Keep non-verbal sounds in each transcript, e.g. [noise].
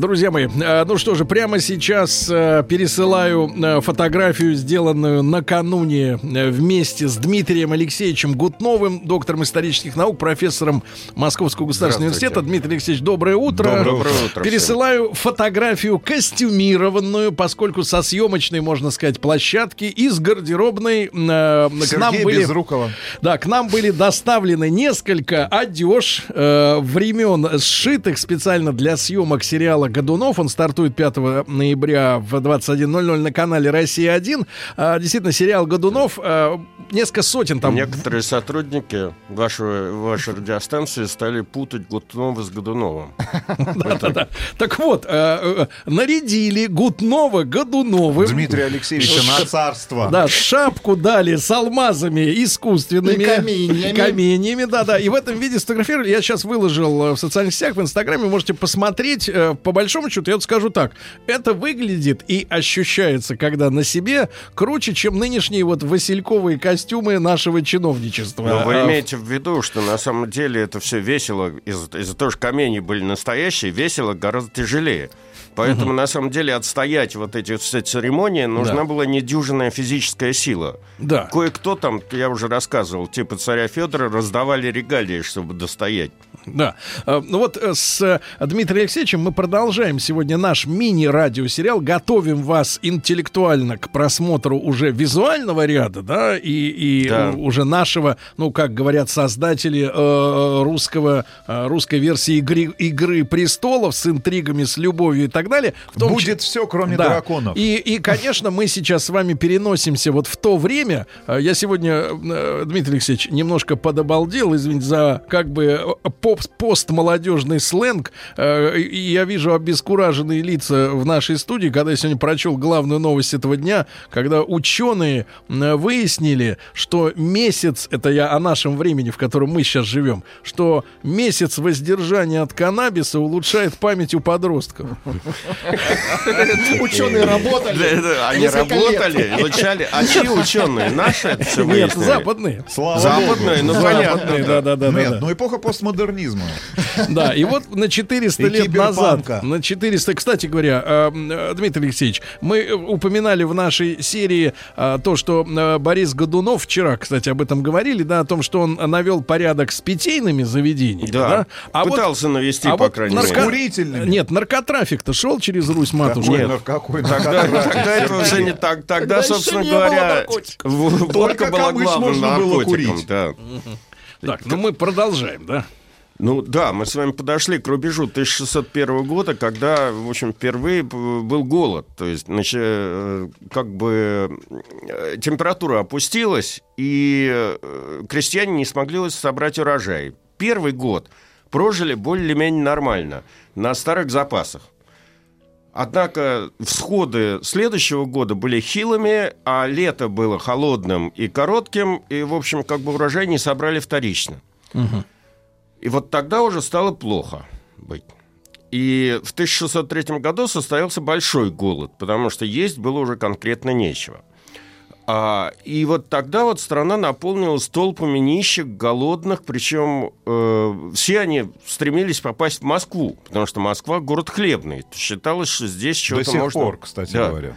Друзья мои, э, ну что же, прямо сейчас э, пересылаю э, фотографию, сделанную накануне вместе с Дмитрием Алексеевичем Гутновым, доктором исторических наук, профессором Московского государственного университета. Дмитрий Алексеевич, доброе утро. Доброе утро всем. Пересылаю фотографию костюмированную, поскольку со съемочной, можно сказать, площадки из гардеробной э, к нам были... Безрукова. Да, к нам были доставлены несколько одежд э, времен сшитых специально для съемок сериала «Годунов». Он стартует 5 ноября в 21.00 на канале «Россия-1». А, действительно, сериал «Годунов» э, несколько сотен там... Некоторые сотрудники вашей, вашей радиостанции стали путать Гутнова с Годуновым. [laughs] Да-да-да. Так вот, э, э, нарядили Гутнова Годуновым. Дмитрия Алексеевича на царство. Да, шапку дали с алмазами искусственными. И каменьями. Каменьями, да-да. И в этом виде сфотографировали. Я сейчас выложил э, в социальных сетях, в Инстаграме. Можете посмотреть. Э, По большому счету, я вот скажу так. Это выглядит и ощущается, когда на себе, круче, чем нынешние вот васильковые костюмы нашего чиновничества. Но вы А, имеете в виду, что на самом деле это все весело, из- из-за того, что камни были настоящие, весело гораздо тяжелее. Поэтому, на самом деле, отстоять вот эти все церемонии нужна Да. была недюжинная физическая сила. Да. Кое-кто там, я уже рассказывал, типа царя Федора, раздавали регалии, чтобы достоять. Да. Э, Ну вот э, с э, Дмитрием Алексеевичем мы продолжаем сегодня наш мини-радиосериал. Готовим вас интеллектуально к просмотру уже визуального ряда, да, и, и Да. уже нашего, ну, как говорят создатели э, русского, э, русской версии игры, «Игры престолов» с интригами, с любовью и так далее. В том Будет все, кроме да. драконов. И, и, конечно, мы сейчас с вами переносимся вот в то время. Э, Я сегодня, э, Дмитрий Алексеевич, немножко подобалдел, извините за как бы э, поп- постмолодежный сленг. И я вижу обескураженные лица в нашей студии, когда я сегодня прочел главную новость этого дня, когда ученые выяснили, что месяц, это я о нашем времени, в котором мы сейчас живем, что месяц воздержания от каннабиса улучшает память у подростков. [laughs] Ученые работали. Они работали, изучали. А чьи ученые? Наши это все Нет, западные. Западные, ну Западные, понятно. да, да, да, Нет, ну эпоха постмодернизма. Да, и вот на 400 И лет назад, на 400, кстати говоря, э, э, Дмитрий Алексеевич, мы упоминали в нашей серии э, то, что э, Борис Годунов, вчера, кстати, об этом говорили, да, о том, что он навел порядок с питейными заведениями, да, Да, а вот- пытался навести, а по крайней мере. Нет, наркотрафик-то шел через Русь матушку. Какой, Нет. нар- какой Тогда, тогда это уже не так. Тогда, собственно говоря, Только водка была главным можно было наркотиком. курить. Да. Так, ну мы продолжаем, да? Ну да, мы с вами подошли к рубежу 1601 года, когда, в общем, впервые был голод. То есть, значит, э, как бы э, температура опустилась, и э, крестьяне не смогли собрать урожай. Первый год прожили более-менее нормально, на старых запасах. Однако всходы следующего года были хилыми, а лето было холодным и коротким, и, в общем, как бы урожай не собрали вторично. И вот тогда уже стало плохо быть. И в 1603 году состоялся большой голод, потому что есть было уже конкретно нечего. А, и вот тогда вот страна наполнилась толпами нищих, голодных, причем э, все они стремились попасть в Москву, потому что Москва город хлебный. Считалось, что здесь До что-то сих можно... пор, кстати Да. говоря.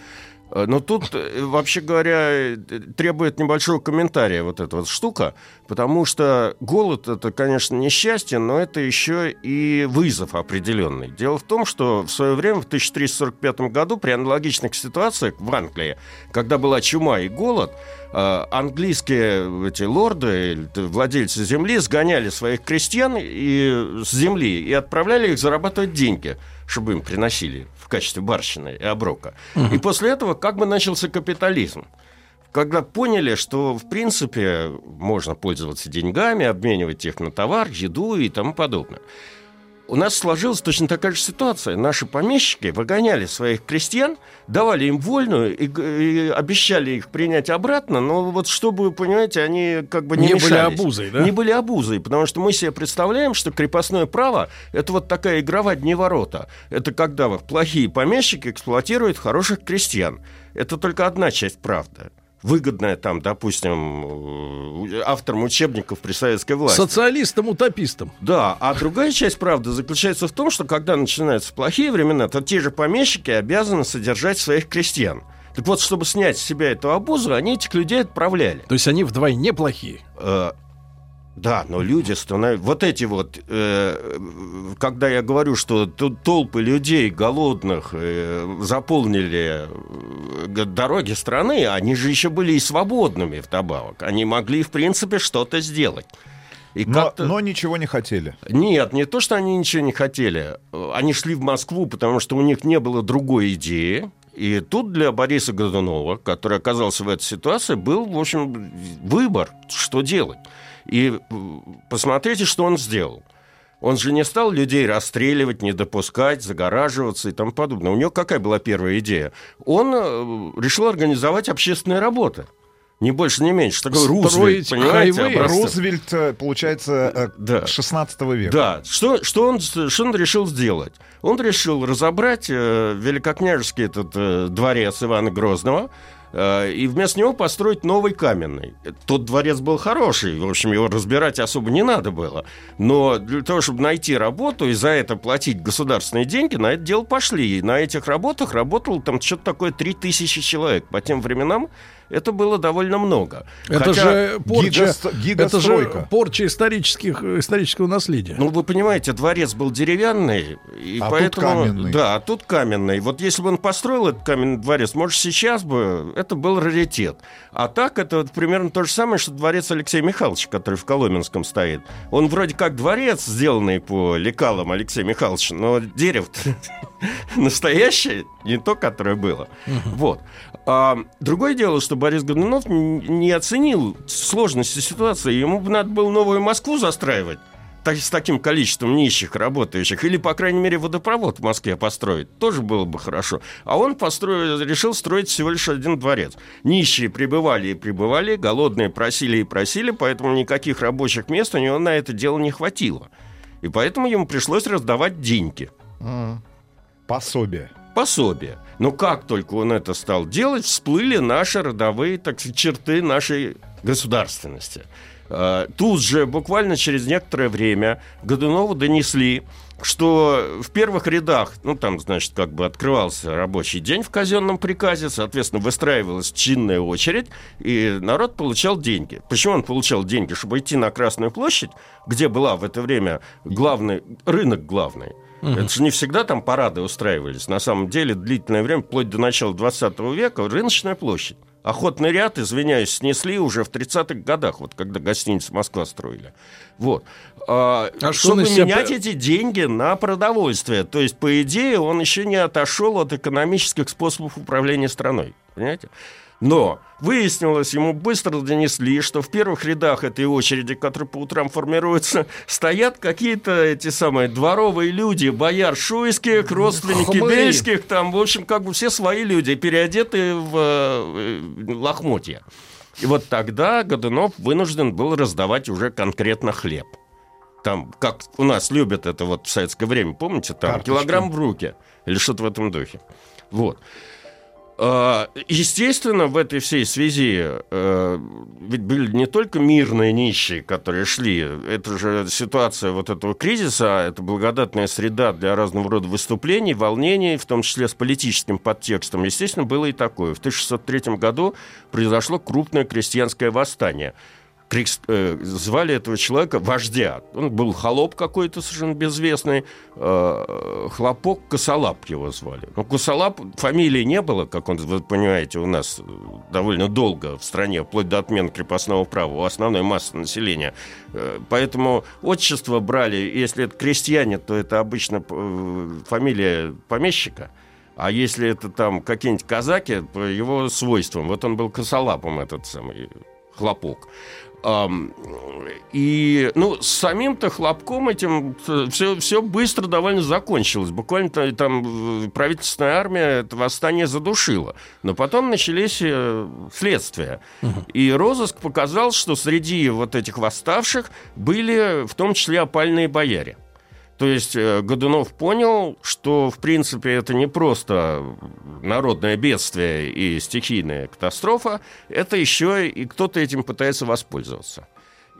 Э, Но тут, э, вообще говоря, э, требует небольшого комментария вот эта вот штука, потому что голод это, конечно, несчастье, но это еще и вызов определенный. Дело в том, что в свое время, в 1345 году, при аналогичных ситуациях в Англии, когда была чума и голод, английские эти лорды, владельцы земли, сгоняли своих крестьян и, с земли и отправляли их зарабатывать деньги, чтобы им приносили в качестве барщины и оброка. И после этого как бы начался капитализм. Когда поняли, что, в принципе, можно пользоваться деньгами, обменивать их на товар, еду и тому подобное. У нас сложилась точно такая же ситуация. Наши помещики выгоняли своих крестьян, давали им вольную и, и обещали их принять обратно, но вот чтобы, понимаете, они как бы не, Не были мешались. обузой, да? Не были обузой, потому что мы себе представляем, что крепостное право – это вот такая игра в одни ворота. Это когда плохие помещики эксплуатируют хороших крестьян. Это только одна часть правды. Выгодная там, допустим, э, авторам учебников при советской власти. Социалистам-утопистам. Да, а другая часть правды заключается в том, что когда начинаются плохие времена, то те же помещики обязаны содержать своих крестьян. Так вот, чтобы снять с себя эту обузу, они этих людей отправляли. То есть они вдвойне плохие. Э, да, но люди становятся... Вот эти вот... э, когда я говорю, что тут толпы людей голодных э, заполнили э, дороги страны, они же еще были и свободными вдобавок. Они могли, в принципе, что-то сделать. И Но, но ничего не хотели. нет, не то, что они ничего не хотели. Они шли в Москву, потому что у них не было другой идеи. И тут для Бориса Годунова, который оказался в этой ситуации, был, в общем, выбор, что делать. И посмотрите, что он сделал. Он же не стал людей расстреливать, не допускать, загораживаться и тому подобное. У него какая была первая идея? Он э, решил организовать общественные работы. Ни больше, ни меньше. Такой Рузвельт, понимаете? хайвей. Рузвельт, э, получается, э, Да. 16 века. Да, что, что, он, что он решил сделать? Он решил разобрать э, великокняжеский этот э, дворец Ивана Грозного и вместо него построить новый каменный. Тот дворец был хороший, в общем, его разбирать особо не надо было. Но для того, чтобы найти работу и за это платить государственные деньги, на это дело пошли. И на этих работах работало там что-то такое 3000 человек. По тем временам это было довольно много. Это Хотя- же порча, гигас- это же порча исторических, исторического наследия. Ну, вы понимаете, дворец был деревянный, и А тут поэтому... каменный. Да, а тут каменный. Вот если бы он построил этот каменный дворец, может, сейчас бы это был раритет. А так это вот примерно то же самое, что дворец Алексея Михайловича, который в Коломенском стоит. Он вроде как дворец, сделанный по лекалам Алексея Михайловича, но дерево [laughs] настоящее, не то, которое было. Вот. А, другое дело, что Борис Годунов не оценил сложности ситуации. Ему бы надо было новую Москву застраивать так- с таким количеством нищих работающих, или, по крайней мере, водопровод в Москве построить, тоже было бы хорошо. А он построил, решил строить всего лишь один дворец. Нищие прибывали и прибывали, голодные просили и просили, поэтому никаких рабочих мест у него на это дело не хватило. И поэтому ему пришлось раздавать деньги Пособие. Пособие. Но как только он это стал делать, всплыли наши родовые так сказать, черты нашей государственности. Э, Тут же, буквально через некоторое время, Годунову донесли, что в первых рядах, ну, там, значит, как бы открывался рабочий день в казенном приказе, соответственно, выстраивалась чинная очередь, и народ получал деньги. Почему он получал деньги? Чтобы идти на Красную площадь, где была в это время главный, рынок главный, это же не всегда там парады устраивались. На самом деле, длительное время, вплоть до начала 20 века, рыночная площадь. Охотный ряд, извиняюсь, снесли уже в 30-х годах, вот когда гостиницу Москва строили. Вот. А, А что чтобы себя менять п- эти деньги на продовольствие. То есть, по идее, он еще не отошел от экономических способов управления страной. Понимаете? Но выяснилось, ему быстро донесли, что в первых рядах этой очереди, которые по утрам формируются, стоят какие-то эти самые дворовые люди, бояр шуйских, родственники Хмыри. бельских, там, в общем, как бы все свои люди, переодетые в э, лохмотья. И вот тогда Годунов вынужден был раздавать уже конкретно хлеб. Там, как у нас любят это вот в советское время, помните, там Карточки. килограмм в руки или что-то в этом духе. Вот. А, Естественно, в этой всей связи э, ведь были не только мирные нищие, которые шли, это же ситуация вот этого кризиса, это благодатная среда для разного рода выступлений, волнений, в том числе с политическим подтекстом. Естественно, было и такое. В 1603 году произошло крупное крестьянское восстание. Э, звали этого человека вождя. Он был холоп какой-то совершенно безвестный. э, хлопок Косолап его звали. Но Косолап фамилии не было, как он, вы понимаете, у нас довольно долго в стране, вплоть до отмены крепостного права, у основной массы населения. Э, Поэтому отчество брали, если это крестьяне, то это обычно фамилия помещика. А если это там какие-нибудь казаки, по его свойствам. Вот он был косолапом, этот самый хлопок. И, ну, с самим-то хлопком этим все, все быстро довольно закончилось. Буквально та- там э, правительственная армия это восстание задушила. Но потом начались э, следствия. И розыск показал, что среди вот этих восставших были в том числе опальные бояре. То есть э, Годунов понял, что, в принципе, это не просто народное бедствие и стихийная катастрофа, это еще и кто-то этим пытается воспользоваться.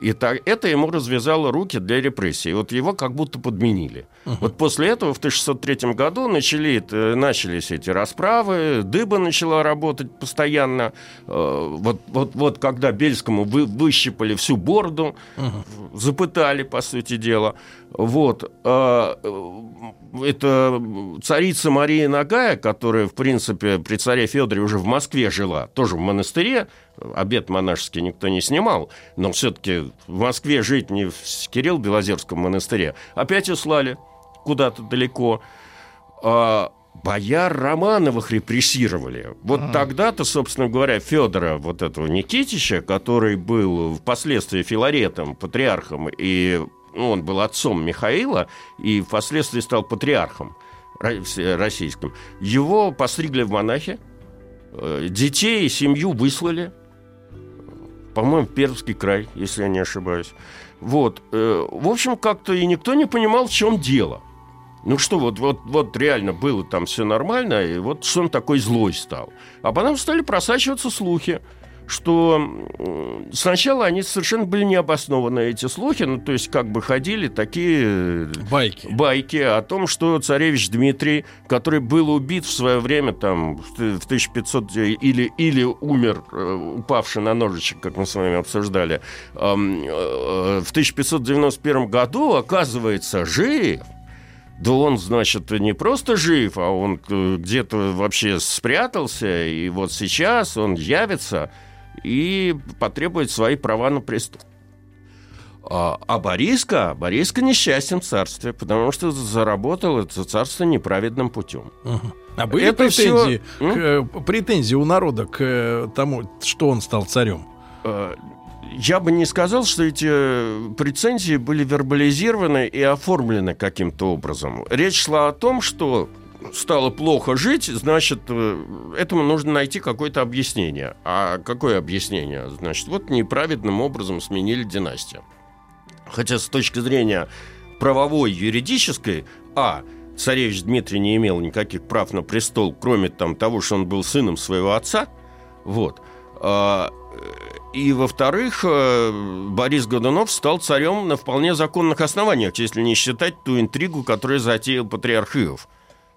И так, это ему развязало руки для репрессий. Вот его как будто подменили. Вот после этого в 1603 году начали, э, начались эти расправы, дыба начала работать постоянно. Э, Вот, вот, вот когда Бельскому вы, выщипали всю бороду, запытали, по сути дела. Вот. А, э, Это царица Мария Нагая, которая, в принципе, при царе Федоре уже в Москве жила, тоже в монастыре, обед монашеский никто не снимал, но все-таки в Москве жить не в Кирилл Белозерском монастыре, опять услали куда-то далеко. А, бояр Романовых репрессировали. Вот тогда-то, собственно говоря, Федора, вот этого Никитича, который был впоследствии Филаретом, патриархом, и ну, он был отцом Михаила, и впоследствии стал патриархом с- российским, его постригли в монахи, э, детей и семью выслали, по-моему, Пермский край, если я не ошибаюсь. Вот. э, В общем, как-то и никто не понимал, в чем дело. Ну что, вот, вот, вот реально было там все нормально, и вот что он такой злой стал. А потом стали просачиваться слухи, что сначала они совершенно были необоснованы, эти слухи, ну то есть как бы ходили такие э, Байки. байки о том, что царевич Дмитрий, который был убит в свое время там в ты- в 1500 или или умер, э, упавший на ножичек, как мы с вами обсуждали, э, в 1591 году оказывается жив. Да он, значит, не просто жив, а он э, где-то вообще спрятался, и вот сейчас он явится и потребует свои права на престол. А, а Бориска, Бориска несчастен в царстве, потому что заработал это царство неправедным путем. А были Это претензии, всё- к, э, претензии у народа к э, тому, что он стал царем? Э, Я бы не сказал, что эти претензии были вербализированы и оформлены каким-то образом. Речь шла о том, что стало плохо жить, значит, э, этому нужно найти какое-то объяснение. А какое объяснение? Значит, вот неправедным образом сменили династию. Хотя с точки зрения правовой, юридической, а, царевич Дмитрий не имел никаких прав на престол, кроме там, того, что он был сыном своего отца, вот. А, И, во-вторых, э, Борис Годунов стал царем на вполне законных основаниях, если не считать ту интригу, которую затеял патриарх Иов.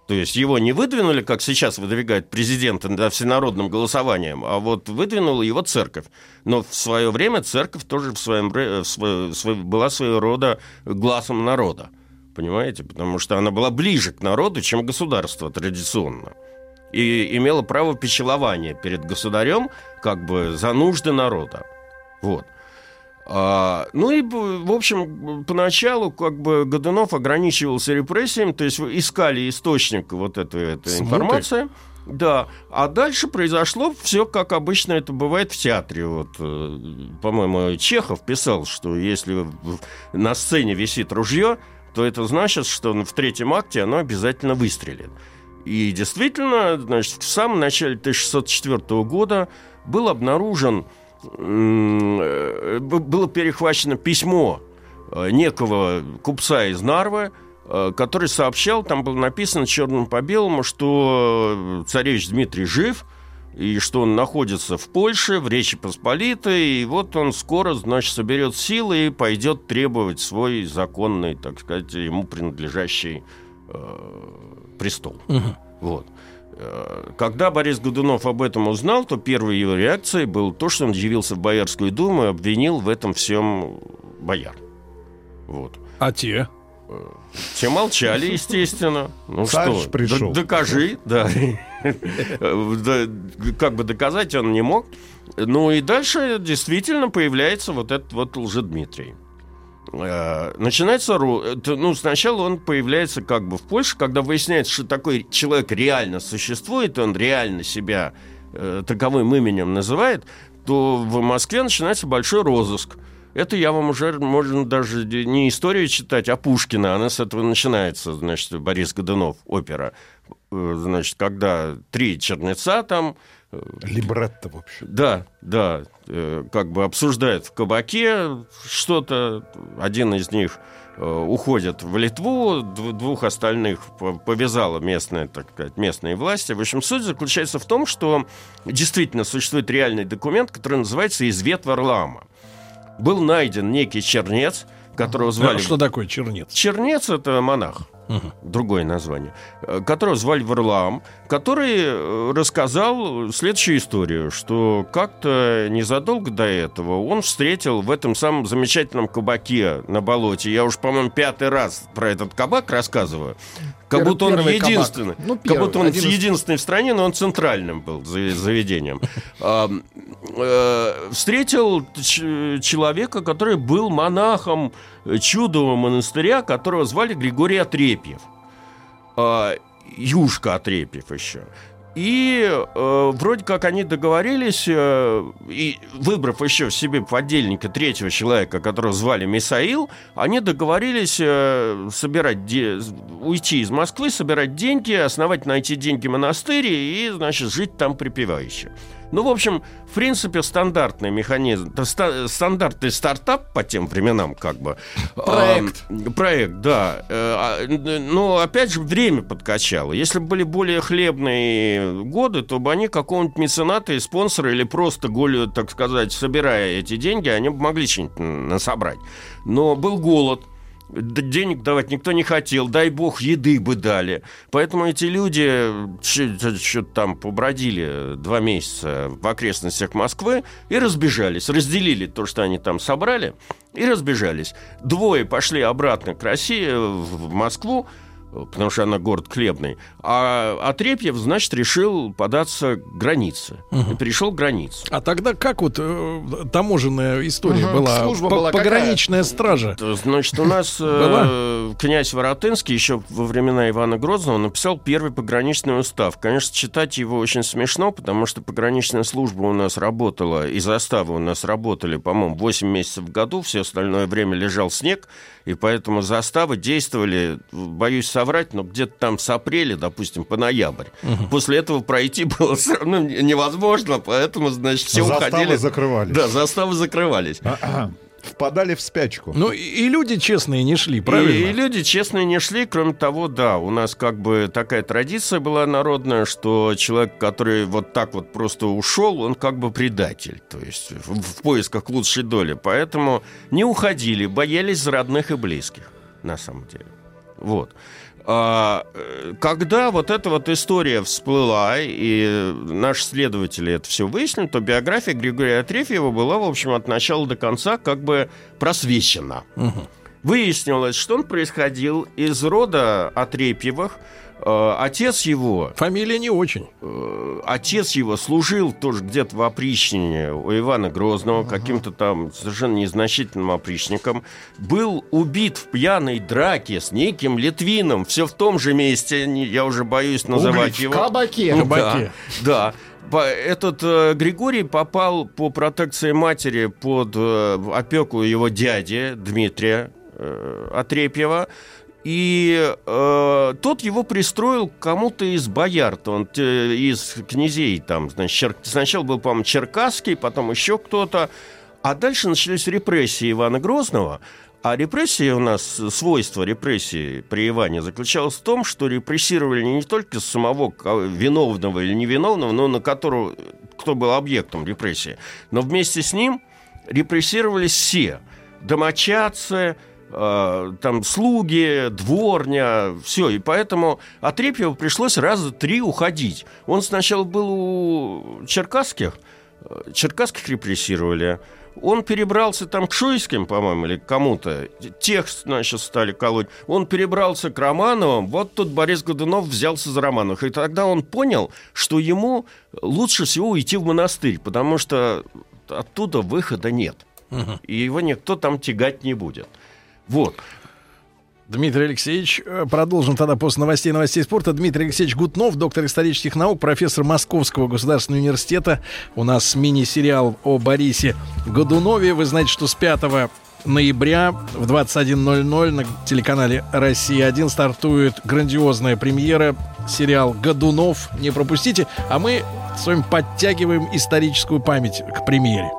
То есть его не выдвинули, как сейчас выдвигает президента да, всенародным голосованием, а вот выдвинула его церковь. Но в свое время церковь тоже в своем, ре- в свое- была своего рода глазом народа. Понимаете? Потому что она была ближе к народу, чем государство традиционно. И имела право печелования перед государем как бы за нужды народа. Вот. А, ну и, в общем, поначалу как бы Годунов ограничивался репрессиями, то есть искали источник вот этой, этой Смуты? информации. Да, а дальше произошло все, как обычно это бывает в театре. Вот, э, по-моему, Чехов писал, что если на сцене висит ружье, то это значит, что в третьем акте оно обязательно выстрелит. И действительно, значит, в самом начале 1604 года был обнаружен, было перехвачено письмо э, некого купца из Нарвы, э, который сообщал, там было написано черным по белому, что э, царевич Дмитрий жив, и что он находится в Польше, в Речи Посполитой, и вот он скоро, значит, соберет силы и пойдет требовать свой законный, так сказать, ему принадлежащий э, престол. Вот. Э, Когда Борис Годунов об этом узнал, то первой его реакцией было то, что он явился в Боярскую думу и обвинил в этом всем бояр. Вот. А те? Все молчали, естественно. Ну Царь что, пришел. докажи, да. Как бы доказать он не мог. Ну и дальше действительно появляется вот этот вот Лжедмитрий. Э, Начинается, ру- это, ну, сначала он появляется как бы в Польше, когда выясняется, что такой человек реально существует, он реально себя э, таковым именем называет, то в Москве начинается большой розыск. Это я вам уже, можно даже не историю читать, а Пушкина. Она с этого начинается, значит, Борис Годунов, опера. Э, Значит, когда три чернеца там Либретто, в общем. да, да, э, как бы обсуждают в кабаке что-то. Один из них э, уходит в Литву, дв- двух остальных по- повязала местная, так сказать, местные власти. В общем, суть заключается в том, что действительно существует реальный документ, который называется «Извет Варлаама». Был найден некий чернец, которого звали... Что такое чернец? Чернец это монах. Другое название, э, которого звали Варлаам, который э, рассказал следующую историю, что как-то незадолго до этого он встретил в этом самом замечательном кабаке на болоте, я уж, по-моему, пятый раз про этот кабак рассказываю, как будто он первый кабак. единственный, Ну, как первый, будто он один единственный в стране, но он центральным был за- заведением. Э, Встретил человека, который был монахом чудового монастыря, которого звали Григорий Отрепьев. А, Юшка Отрепьев еще. И э, вроде как они договорились, э, и выбрав еще в себе подельника третьего человека, которого звали Мисаил, они договорились э, собирать де- уйти из Москвы, собирать деньги, основать на эти деньги монастырь и, значит, жить там припевающе. Ну, в общем, в принципе, стандартный механизм, ста- стандартный стартап по тем временам, как бы. Проект. А, проект, да. Э, а, Но, опять же, время подкачало. Если бы были более хлебные годы, то бы они какого-нибудь мецената и спонсора или просто, голю, так сказать, собирая эти деньги, они бы могли что-нибудь насобрать. Но был голод. Денег давать никто не хотел, дай бог, еды бы дали. Поэтому эти люди что-то там побродили два месяца в окрестностях Москвы и разбежались. Разделили то, что они там собрали, и разбежались. Двое пошли обратно к России, в Москву, потому что она город хлебный. А Отрепьев, значит, решил податься к границе. И перешел к границе. А тогда как вот э, таможенная история Мгм. была? Служба была какая? Пограничная стража. То, Значит, у нас э, князь Воротынский еще во времена Ивана Грозного написал первый пограничный устав. Конечно, читать его очень смешно, потому что пограничная служба у нас работала, и заставы у нас работали, по-моему, 8 месяцев в году, все остальное время лежал снег, и поэтому заставы действовали, боюсь соврать, но где-то там с апреля, допустим, по ноябрь. После этого пройти [laughs] было все равно невозможно, поэтому, значит, все Заставы уходили... закрывались. Да, заставы закрывались. Впадали в спячку. Ну и, и люди честные не шли, правильно? И, и люди честные не шли. Кроме того, да, у нас как бы такая традиция была народная, что человек, который вот так вот просто ушел, он как бы предатель, то есть в, в поисках лучшей доли. Поэтому не уходили, боялись за родных и близких, на самом деле. Вот. А, э, когда вот эта вот история всплыла, и наши следователи это все выяснили, то биография Григория Отрефьева была, в общем, от начала до конца как бы просвещена. Выяснилось, что он происходил из рода Отрепьевых. Э, Отец его Фамилия не очень. э, отец его служил тоже где-то в опричнине у Ивана Грозного, каким-то там совершенно незначительным опричником, был убит в пьяной драке с неким Литвином, все в том же месте, я уже боюсь называть В его. кабаке. Ну, Кабаке. Да. По- Этот э, Григорий попал по протекции матери под э, опеку его дяди Дмитрия э, Отрепьева. И э, тот его пристроил к кому-то из бояр, он э, из князей там, значит, Чер- сначала был, по-моему, Черкасский, потом еще кто-то, а дальше начались репрессии Ивана Грозного. А репрессии у нас, свойство репрессии при Иване заключалось в том, что репрессировали не только самого виновного или невиновного, но на которого, кто был объектом репрессии, но вместе с ним репрессировались все. Домочадцы, э, там слуги, дворня, все. И поэтому Отрепьеву пришлось раза три уходить. Он сначала был у черкасских, э, черкасских репрессировали. Он перебрался там к Шуйским, по-моему, или к кому-то. Тех, значит, стали колоть. Он перебрался к Романовым. Вот тут Борис Годунов взялся за Романовых. И тогда он понял, что ему лучше всего уйти в монастырь, потому что оттуда выхода нет. И его никто там тягать не будет. Вот. Дмитрий Алексеевич. Э, Продолжим тогда после новостей новостей спорта. Дмитрий Алексеевич Гутнов, доктор исторических наук, профессор Московского государственного университета. У нас мини-сериал о Борисе Годунове. Вы знаете, что с 5 ноября в 21.00 на телеканале «Россия-1» стартует грандиозная премьера сериал «Годунов». Не пропустите. А мы с вами подтягиваем историческую память к премьере.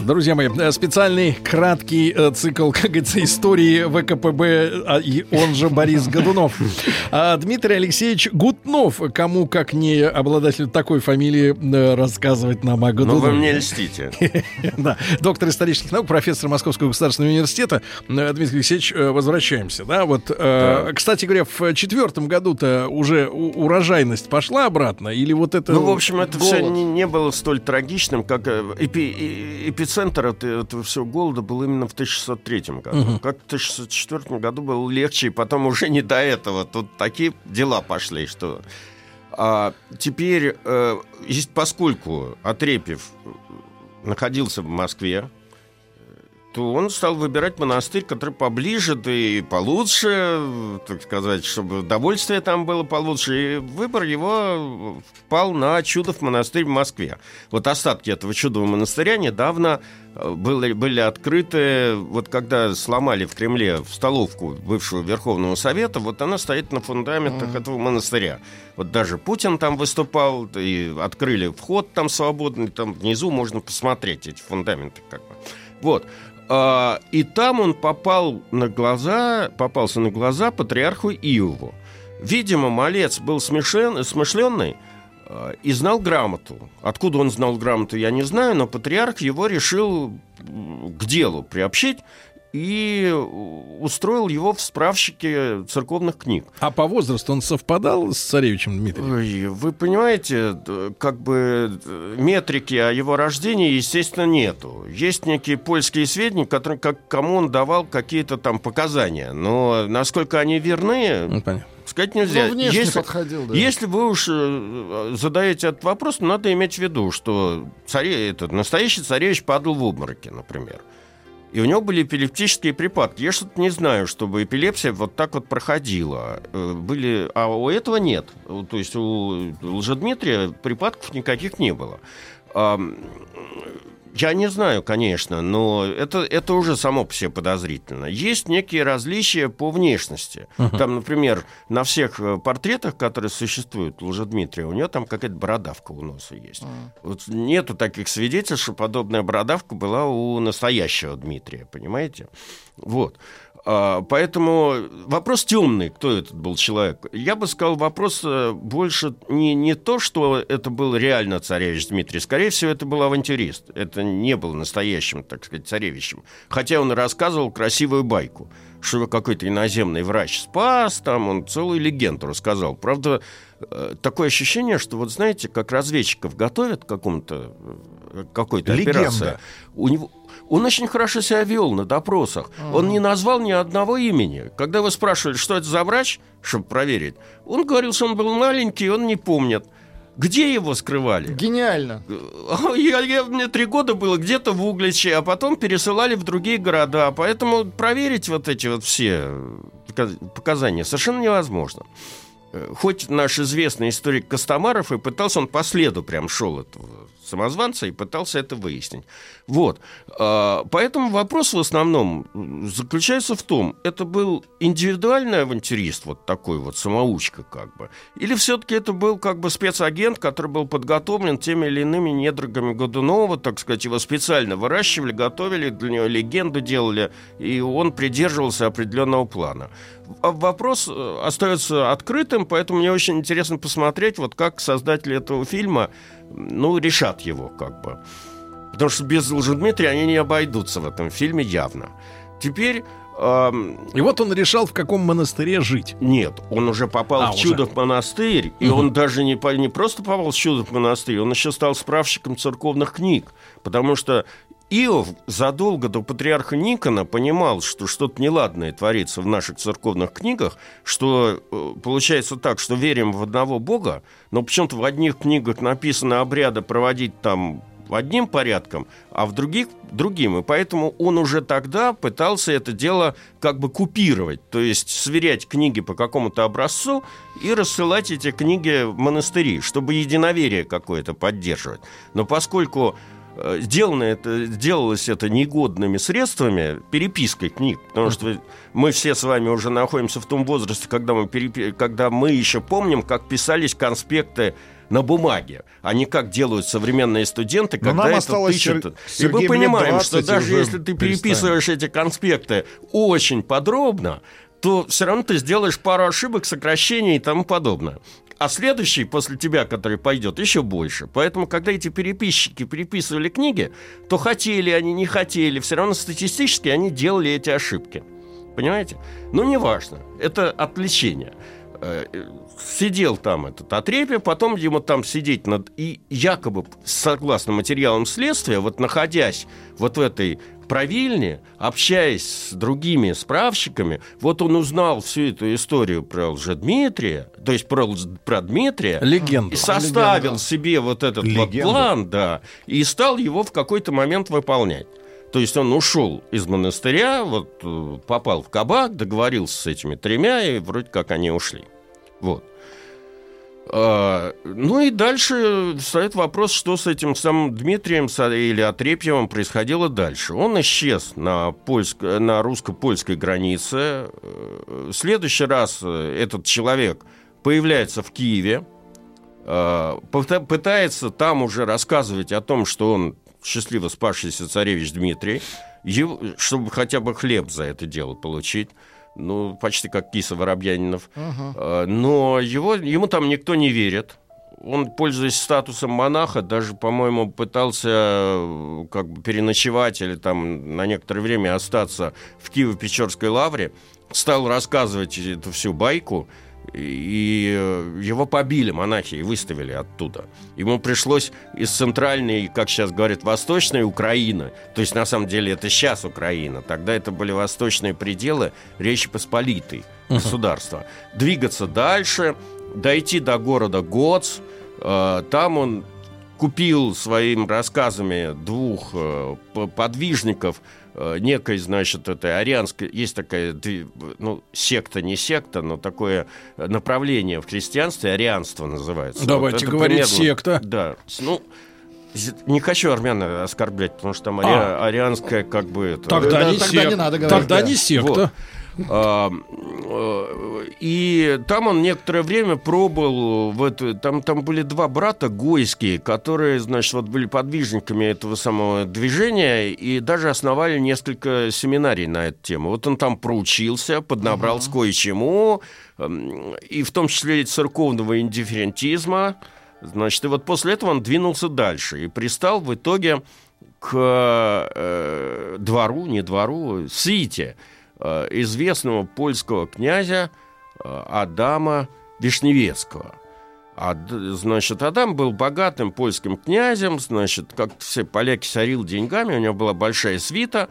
Друзья мои, э, специальный краткий э, цикл, как говорится, истории ВКПБ, а, и он же Борис Годунов. А Дмитрий Алексеевич Гутнов, кому как не обладатель такой фамилии э, рассказывать нам о Ну, Годунове. вы мне льстите. [laughs] Да, доктор исторических наук, профессор Московского государственного университета. Э, Дмитрий Алексеевич, э, возвращаемся. Да, вот, э, кстати говоря, в четвертом году-то уже урожайность пошла обратно, или вот это... Ну, в общем, это все не, не было столь трагичным, как эпи- эпицентр это- этого всего голода был именно в 1603 году. Как в 1604 году было легче, и потом уже [laughs] не до этого. Тут такие дела пошли, что... А теперь, э, поскольку Отрепьев находился в Москве, то он стал выбирать монастырь, который поближе, да и получше, так сказать, чтобы удовольствие там было получше. И выбор его впал на Чудов монастырь в Москве. Вот остатки этого Чудового монастыря недавно э, были, были открыты, вот когда сломали в Кремле в столовку бывшего Верховного Совета, вот она стоит на фундаментах этого монастыря. Вот даже Путин там выступал, и открыли вход там свободный, там внизу можно посмотреть эти фундаменты как бы. Вот. А, И там он попал на глаза, попался на глаза патриарху Иову. Видимо, малец был смешен, смышленный а, и знал грамоту. Откуда он знал грамоту, я не знаю, но патриарх его решил к делу приобщить и устроил его в справщике церковных книг. А по возрасту он совпадал с царевичем Дмитрием? Ой, вы понимаете, как бы метрики о его рождении, естественно, нету. Есть некие польские сведения, которые, как, кому он давал какие-то там показания. Но насколько они верны, Ну, понятно. сказать нельзя. Ну, если, подходил, да. если вы уж э, задаете этот вопрос, надо иметь в виду, что царе, этот, настоящий царевич падал в обмороке, например. И у него были эпилептические припадки. Я что-то не знаю, чтобы эпилепсия вот так вот проходила. Э, Были, а у этого нет. У- То есть у Лжедмитрия припадков никаких не было. Я не знаю, конечно, но это, это уже само по себе подозрительно. Есть некие различия по внешности. Там, например, на всех э, портретах, которые существуют у Лжедмитрия, у него там какая-то бородавка у носа есть. Вот нету таких свидетельств, что подобная бородавка была у настоящего Дмитрия, понимаете? Вот. А, Поэтому вопрос темный, кто этот был человек. Я бы сказал, вопрос э, больше не, не то, что это был реально царевич Дмитрий. Скорее всего, это был авантюрист. Это не был настоящим, так сказать, царевичем. Хотя он рассказывал красивую байку, что какой-то иноземный врач спас, там он целую легенду рассказал. Правда, э, такое ощущение, что вот знаете, как разведчиков готовят к какому-то э, какой-то операции. У него он очень хорошо себя вел на допросах. Он не назвал ни одного имени. Когда вы спрашивали, что это за врач, чтобы проверить, он говорил, что он был маленький, он не помнит. Где его скрывали? Гениально. Я, я- мне три года было где-то в Угличе, а потом пересылали в другие города. Поэтому проверить вот эти вот все э, пока- показания совершенно невозможно. Э, Хоть наш известный историк Костомаров и пытался, он по следу прям шел этого самозванца и пытался это выяснить. Вот. А, Поэтому вопрос в основном заключается в том, это был индивидуальный авантюрист, вот такой вот самоучка как бы, или все-таки это был как бы спецагент, который был подготовлен теми или иными недругами Годунова, так сказать, его специально выращивали, готовили, для него легенду делали, и он придерживался определенного плана. Вопрос э, остается открытым, поэтому мне очень интересно посмотреть, вот как создатели этого фильма, ну, решат его как бы. Потому что без Лжедмитрия они не обойдутся в этом фильме явно. Теперь И вот он решал, в каком монастыре жить. нет, он уже попал А, в. Чудов монастырь, и он даже не, не просто попал в Чудов монастырь, он еще стал справщиком церковных книг, потому что Иов задолго до патриарха Никона понимал, что что-то неладное творится в наших церковных книгах, что э, получается так, что верим в одного Бога, но почему-то в одних книгах написано обряды проводить там одним порядком, а в других другим. И поэтому он уже тогда пытался это дело как бы купировать, то есть сверять книги по какому-то образцу и рассылать эти книги в монастыри, чтобы единоверие какое-то поддерживать. Но поскольку сделано это, делалось это негодными средствами, перепиской книг, потому что мы все с вами уже находимся в том возрасте, когда мы, перепи... когда мы еще помним, как писались конспекты на бумаге, а не как делают современные студенты, Но когда нам это тычут. Сер- И мы понимаем, 20 что даже если ты переписываешь эти конспекты очень подробно, то все равно ты сделаешь пару ошибок, сокращений и тому подобное. А следующий после тебя, который пойдет, еще больше. Поэтому, когда эти переписчики переписывали книги, то хотели они, не хотели, все равно статистически они делали эти ошибки. Понимаете? Ну, неважно. Это отвлечение. Сидел там этот отрепье, потом ему там сидеть над... И якобы, согласно материалам следствия, вот находясь вот в этой правильне, общаясь с другими справщиками, вот он узнал всю эту историю про Лжедмитрия, то есть про, про Дмитрия, Легенду. и составил себе вот этот вот план, да, и стал его в какой-то момент выполнять. То есть он ушел из монастыря, вот э, попал в кабак, договорился с этими тремя, и вроде как они ушли. Вот. А, ну и дальше встает вопрос, что с этим самым Дмитрием или Отрепьевым происходило дальше. Он исчез на, польско- на русско-польской границе. Э, В следующий раз э, этот человек появляется в Киеве, э, пыта- пытается там уже рассказывать о том, что он счастливо спасшийся царевич Дмитрий, его- чтобы хотя бы хлеб за это дело получить. Ну, почти как Киса Воробьянинов. Э, Но его, ему там никто не верит. Он, пользуясь статусом монаха, даже, по-моему, пытался как бы переночевать или там на некоторое время остаться в Киево-Печорской лавре. Стал рассказывать эту всю байку, и э, его побили монахи и выставили оттуда. Ему пришлось из центральной, как сейчас говорят, восточной Украины, то есть на самом деле это сейчас Украина, тогда это были восточные пределы Речи Посполитой государства, двигаться дальше, дойти до города Гоц, э, там он купил своими рассказами двух э, подвижников некой, значит, этой арианской, есть такая, ну, секта, не секта, но такое направление в христианстве, арианство называется. Давайте это говорить примерно- секта. Да, ну, не хочу армян оскорблять, потому что там ари- арианская как бы... Это, Тогда, Да, не, тогда сек- не надо говорить, тогда да. не секта. а, э, И там он некоторое время пробовал в эту, там, там были два брата гойские, которые, значит, вот были подвижниками этого самого движения и даже основали несколько семинарий на эту тему. Вот он там проучился, поднабрался кое-чему, эм, и в том числе и церковного индифферентизма. Значит, и вот после этого он двинулся дальше и пристал в итоге к э, двору, не двору, свите э, известного польского князя э, Адама Вишневецкого. Ад- значит, Адам был богатым польским князем, значит, как все поляки сорил деньгами, у него была большая свита,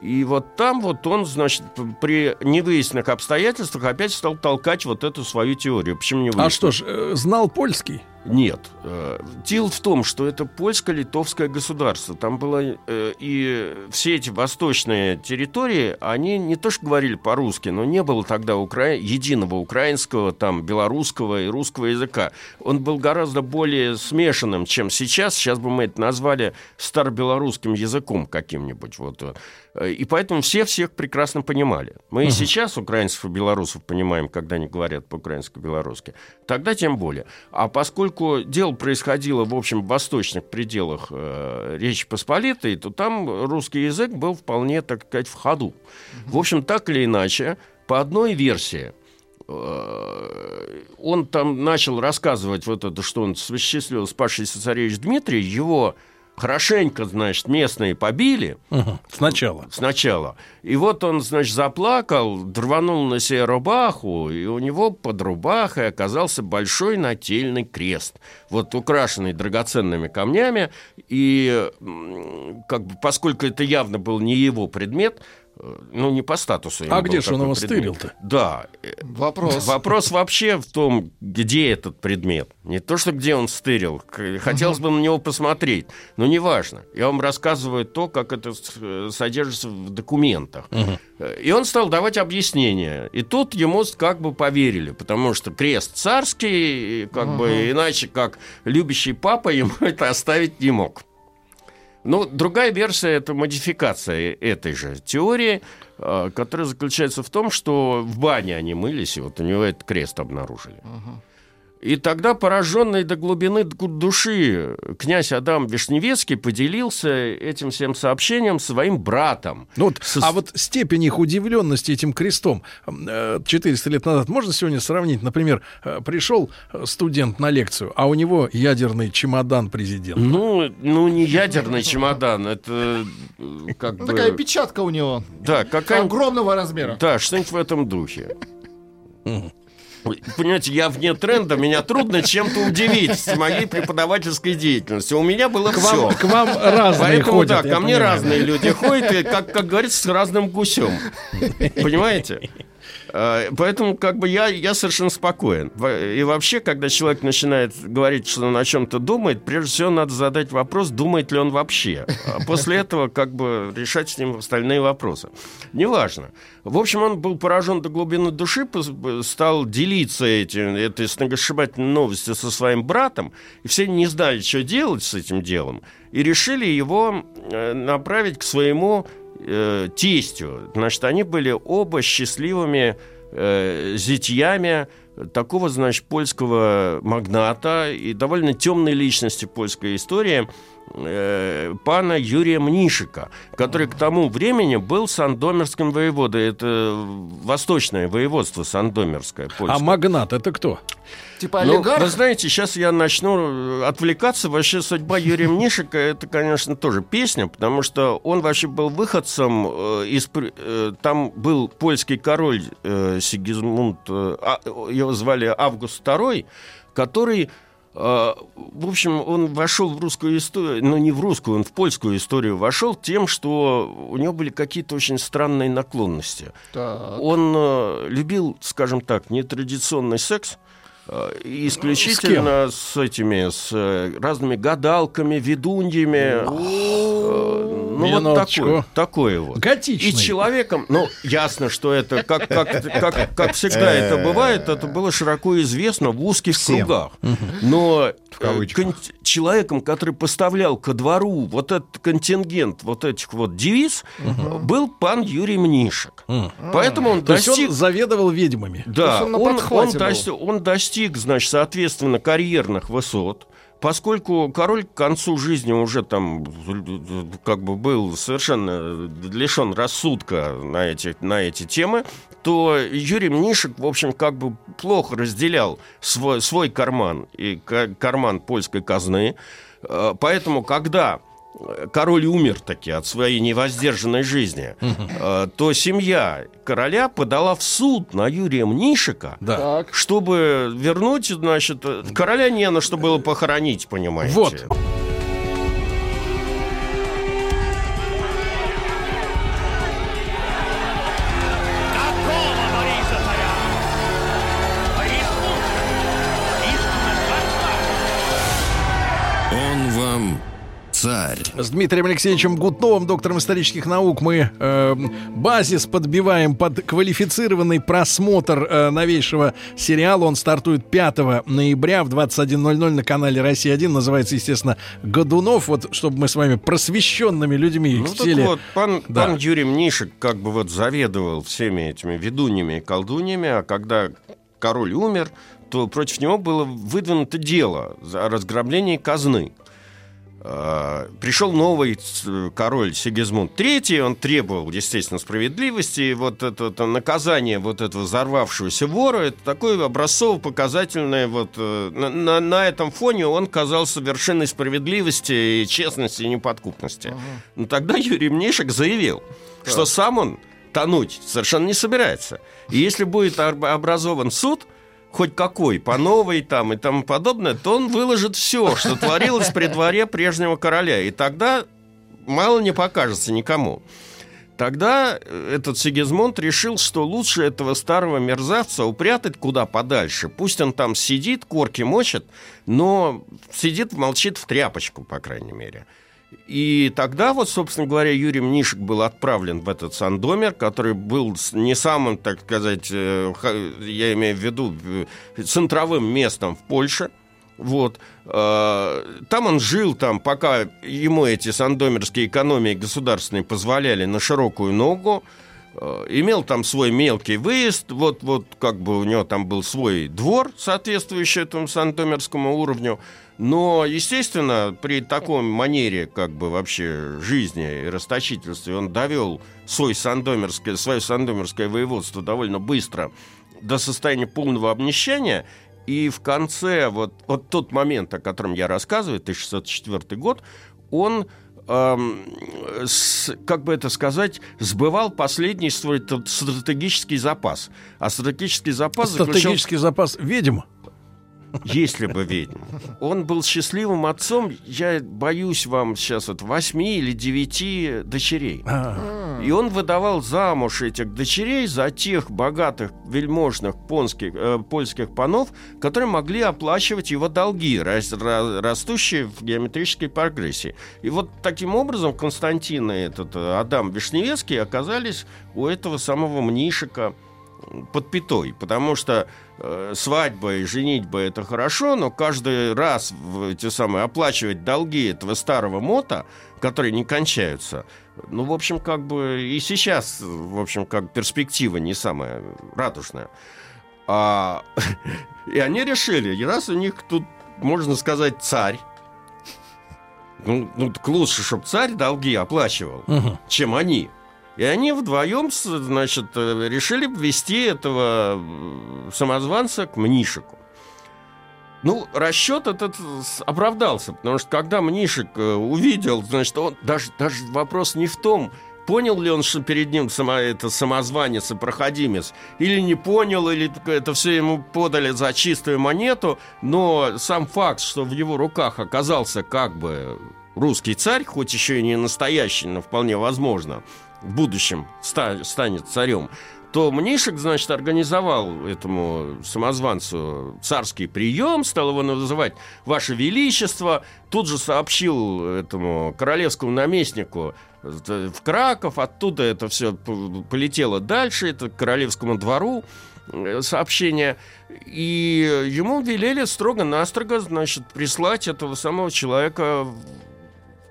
и вот там вот он, значит, при невыясненных обстоятельствах опять стал толкать вот эту свою теорию. Почему не А что ж, э, знал польский? Нет. Э, Дело в том, что это польско-литовское государство. Там было... э, И все эти восточные территории, они не то что говорили по-русски, но не было тогда укра... единого украинского, там, белорусского и русского языка. Он был гораздо более смешанным, чем сейчас. Сейчас бы мы это назвали старобелорусским языком каким-нибудь. Вот. Э, И поэтому все всех прекрасно понимали. Мы и сейчас украинцев и белорусов понимаем, когда они говорят по-украински-белорусски. Тогда тем более. А поскольку дело происходило, в общем, в восточных пределах э, Речи Посполитой, то там русский язык был вполне, так сказать, в ходу. В общем, так или иначе, по одной версии, э, он там начал рассказывать вот это, что он счастливо спасшийся царевич Дмитрий, его хорошенько, значит, местные побили Мгм. Сначала. сначала. И вот он, значит, заплакал, рванул на себе рубаху, и у него под рубахой оказался большой нательный крест, вот украшенный драгоценными камнями. И как бы, поскольку это явно был не его предмет, ну, не по статусу. А где ж он его стырил-то? Да. Вопрос. Вопрос вообще в том, где этот предмет. Не то, что где он стырил. Хотелось бы на него посмотреть, но неважно. Я вам рассказываю то, как это содержится в документах. И он стал давать объяснения. И тут ему как бы поверили, потому что крест царский, как бы иначе как любящий папа ему [laughs] это оставить не мог. Ну, другая версия – это модификация этой же теории, э, которая заключается в том, что в бане они мылись, и вот у него этот крест обнаружили. И тогда, пораженный до глубины ду- души, князь Адам Вишневецкий поделился этим всем сообщением своим братом. Ну вот, Со- а вот степень их удивленности этим крестом э, 400 лет назад можно сегодня сравнить? Например, э, пришел э, студент на лекцию, а у него ядерный чемодан президента. Ну, ну, не ядерный чемодан, это э, как Ну, бы... такая печатка у него. Да, какая Огромного размера. Да, что-нибудь в этом духе. Вы Понимаете, я вне тренда, меня трудно чем-то удивить с моей преподавательской деятельностью. У меня было К все. вам, к вам разные Поэтому, ходят. да, ко мне понимаю. разные люди ходят, и, как, как говорится, с разным гусем. Понимаете? Э, Поэтому как бы я, я совершенно спокоен. И вообще, когда человек начинает говорить, что он о чем-то думает, прежде всего надо задать вопрос, думает ли он вообще. А после этого как бы решать с ним остальные вопросы. Неважно. В общем, он был поражен до глубины души, пос- стал делиться этим, этой сногсшибательной новостью со своим братом, и все не знали, что делать с этим делом, и решили его э, направить к своему э, тестю. Значит, они были оба счастливыми э, зятьями такого, значит, польского магната и довольно темной личности польской истории э, пана Юрия Мнишика, который к тому времени был сандомерским воеводой. Это восточное воеводство сандомерское А польское. магнат это кто? Типа Ну, олигарх. вы знаете, сейчас я начну э, отвлекаться. Вообще судьба Юрия [laughs] Мнишика это, конечно, тоже песня, потому что он вообще был выходцем э, из... там был польский король Сигизмунд, а, его звали Август II, который в общем, он вошел в русскую историю, ну не в русскую, он в польскую историю вошел тем, что у него были какие-то очень странные наклонности. Так. Он э, любил, скажем так, нетрадиционный секс. э, и исключительно с, этими, с э, разными гадалками, ведуньями. Э, Ну, вот такое, такое вот. Готичный. И человеком, ну, ясно, что это, как, как, как, как всегда это бывает, это было широко известно в узких Всем. кругах. Но э, кон- человеком, который поставлял ко двору вот этот контингент вот этих вот девиз, был пан Юрий Мнишек. Поэтому он То достиг... он заведовал ведьмами. Да, он он, он достиг, он достиг, значит, соответственно, карьерных высот. Поскольку король к концу жизни уже там как бы был совершенно лишен рассудка на эти, на эти темы, то Юрий Мнишек, в общем, как бы плохо разделял свой, свой карман и ка- карман польской казны. Э, Поэтому, когда король умер таки от своей невоздержанной жизни, э, то семья короля подала в суд на Юрия Мнишика, Да. Чтобы вернуть, значит, короля не на что было похоронить, понимаете. Вот. С Дмитрием Алексеевичем Гутновым, доктором исторических наук, мы э, базис подбиваем под квалифицированный просмотр э, новейшего сериала. Он стартует 5 ноября в 21.00 на канале «Россия-1». Называется, естественно, «Годунов». Вот, чтобы мы с вами просвещенными людьми Ну хотели... вот, пан, Да. пан Юрий Мнишек как бы вот заведовал всеми этими ведуньями и колдуньями, а когда король умер, то против него было выдвинуто дело за разграбление казны. Э, пришел новый король Сигизмунд III, он требовал, естественно, справедливости, и вот это, это наказание вот этого взорвавшегося вора, это такое образцово-показательное, вот э, на, на- на этом фоне он казался вершиной справедливости, и честности и неподкупности. Но тогда Юрий Мнишек заявил, что сам он тонуть совершенно не собирается. И если будет образован суд, хоть какой, по новой там и тому подобное, то он выложит все, что творилось при дворе прежнего короля. И тогда мало не покажется никому. Тогда э, этот Сигизмунд решил, что лучше этого старого мерзавца упрятать куда подальше. Пусть он там сидит, корки мочит, но сидит, молчит в тряпочку, по крайней мере. И тогда вот, собственно говоря, Юрий Мнишек был отправлен в этот Сандомер, который был не самым, так сказать, э, я имею в виду, э, центровым местом в Польше. Вот. Э, Там он жил, там, пока ему эти сандомерские экономии государственные позволяли на широкую ногу. Э, Имел там свой мелкий выезд, вот, вот как бы у него там был свой двор, соответствующий этому сандомерскому уровню. Но, естественно, при таком манере как бы вообще жизни и расточительстве он довел свой сандомерское, свое сандомерское воеводство довольно быстро до состояния полного обнищания. И в конце, вот, вот тот момент, о котором я рассказываю, 1604 год, он, эм, с- как бы это сказать, сбывал последний свой стратегический запас. А стратегический запас. Стратегический запас ведьм. Если бы ведьм. Он был счастливым отцом, я боюсь вам сейчас, от восьми или девяти дочерей. А, И он выдавал замуж этих дочерей за тех богатых, вельможных понских, э, польских панов, которые могли оплачивать его долги, рас- ра- растущие в геометрической прогрессии. И вот таким образом Константин и этот э, Адам Вишневецкий оказались у этого самого Мнишика под пятой, потому что свадьба и женитьба это хорошо, но каждый раз в эти самые оплачивать долги этого старого мота, которые не кончаются, ну, в общем, как бы и сейчас, в общем, как перспектива не самая радужная. А, [laughs] и они решили, и раз у них тут, можно сказать, царь, ну, ну так лучше, чтобы царь долги оплачивал, мгм. чем они. И они вдвоем, значит, э, решили ввести этого э, самозванца к Мнишику. Ну, расчет этот оправдался, потому что когда Мнишек э, увидел, значит, он даже, даже вопрос не в том, понял ли он, что перед ним сама, это самозванец и проходимец, или не понял, или это все ему подали за чистую монету, но сам факт, что в его руках оказался как бы русский царь, хоть еще и не настоящий, но вполне возможно, в будущем ста- станет царем, то Мнишек, значит, организовал этому самозванцу царский прием, стал его называть «Ваше Величество», тут же сообщил этому королевскому наместнику э, в Краков, оттуда это все полетело дальше, это к королевскому двору э, сообщение, и ему велели строго-настрого, значит, прислать этого самого человека в,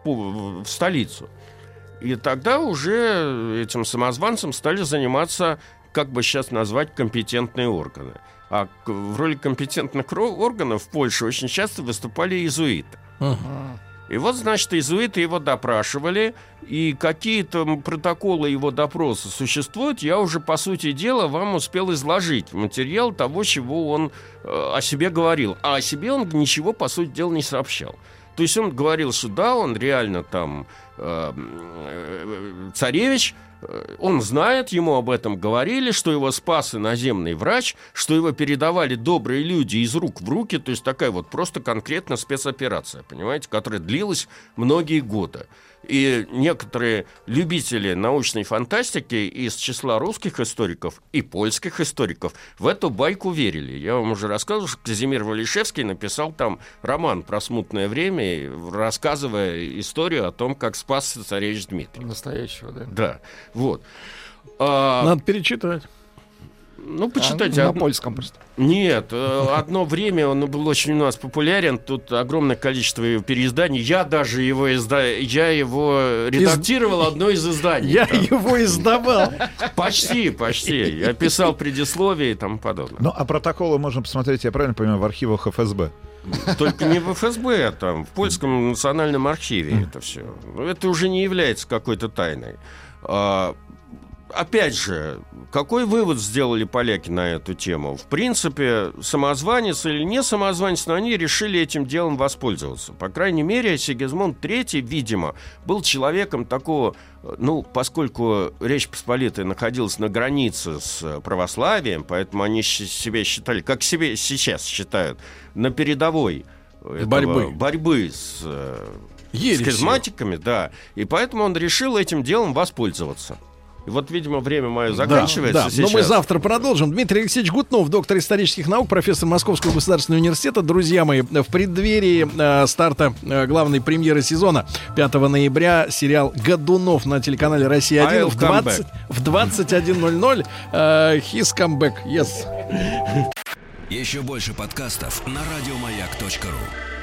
в- в столицу. И тогда уже этим самозванцем стали заниматься, как бы сейчас назвать, компетентные органы. А в роли компетентных органов в Польше очень часто выступали иезуиты. Мгм. И вот, значит, иезуиты его допрашивали, и какие-то протоколы его допроса существуют, я уже, по сути дела, вам успел изложить материал того, чего он э, о себе говорил. А о себе он ничего, по сути дела, не сообщал. То есть он говорил, что да, он реально там э, э, царевич, э, он знает, ему об этом говорили, что его спас иноземный врач, что его передавали добрые люди из рук в руки, то есть такая вот просто конкретно спецоперация, понимаете, которая длилась многие годы. И некоторые любители научной фантастики из числа русских историков и польских историков в эту байку верили. Я вам уже рассказывал, что Казимир Валишевский написал там роман про смутное время, рассказывая историю о том, как спас царевич Дмитрий. Настоящего, да. Да, вот. А, Надо перечитывать. Ну, А, почитайте. на од- польском просто. Нет, э, [laughs] одно время он был очень у нас популярен. Тут огромное количество его переизданий. Я даже его изда... я его редактировал одно из изданий. Я Там. его издавал. [laughs] Почти, почти. Я писал предисловие и тому подобное. Ну, а протоколы можно посмотреть, я правильно понимаю, в архивах ФСБ. Только не в ФСБ, а там, в Польском национальном архиве это все. Это уже не является какой-то тайной. Опять же, какой вывод сделали поляки на эту тему? В принципе, самозванец или не самозванец, но они решили этим делом воспользоваться. По крайней мере, Сигизмунд III, видимо, был человеком такого, ну, поскольку Речь Посполитая находилась на границе с православием, поэтому они себя считали, как себе сейчас считают, на передовой Борьбы. борьбы с, э, с Ересью. харизматиками, да. И поэтому он решил этим делом воспользоваться. И вот, видимо, время мое заканчивается да, сейчас. но мы завтра продолжим. Дмитрий Алексеевич Гутнов, доктор исторических наук, профессор Московского государственного университета. Друзья мои, в преддверии э, старта э, главной премьеры сезона 5 ноября сериал «Годунов» на телеканале «Россия-1» I'll в, come 20, в 21.00. Э, his comeback, yes. Еще больше подкастов на радиомаяк.ру.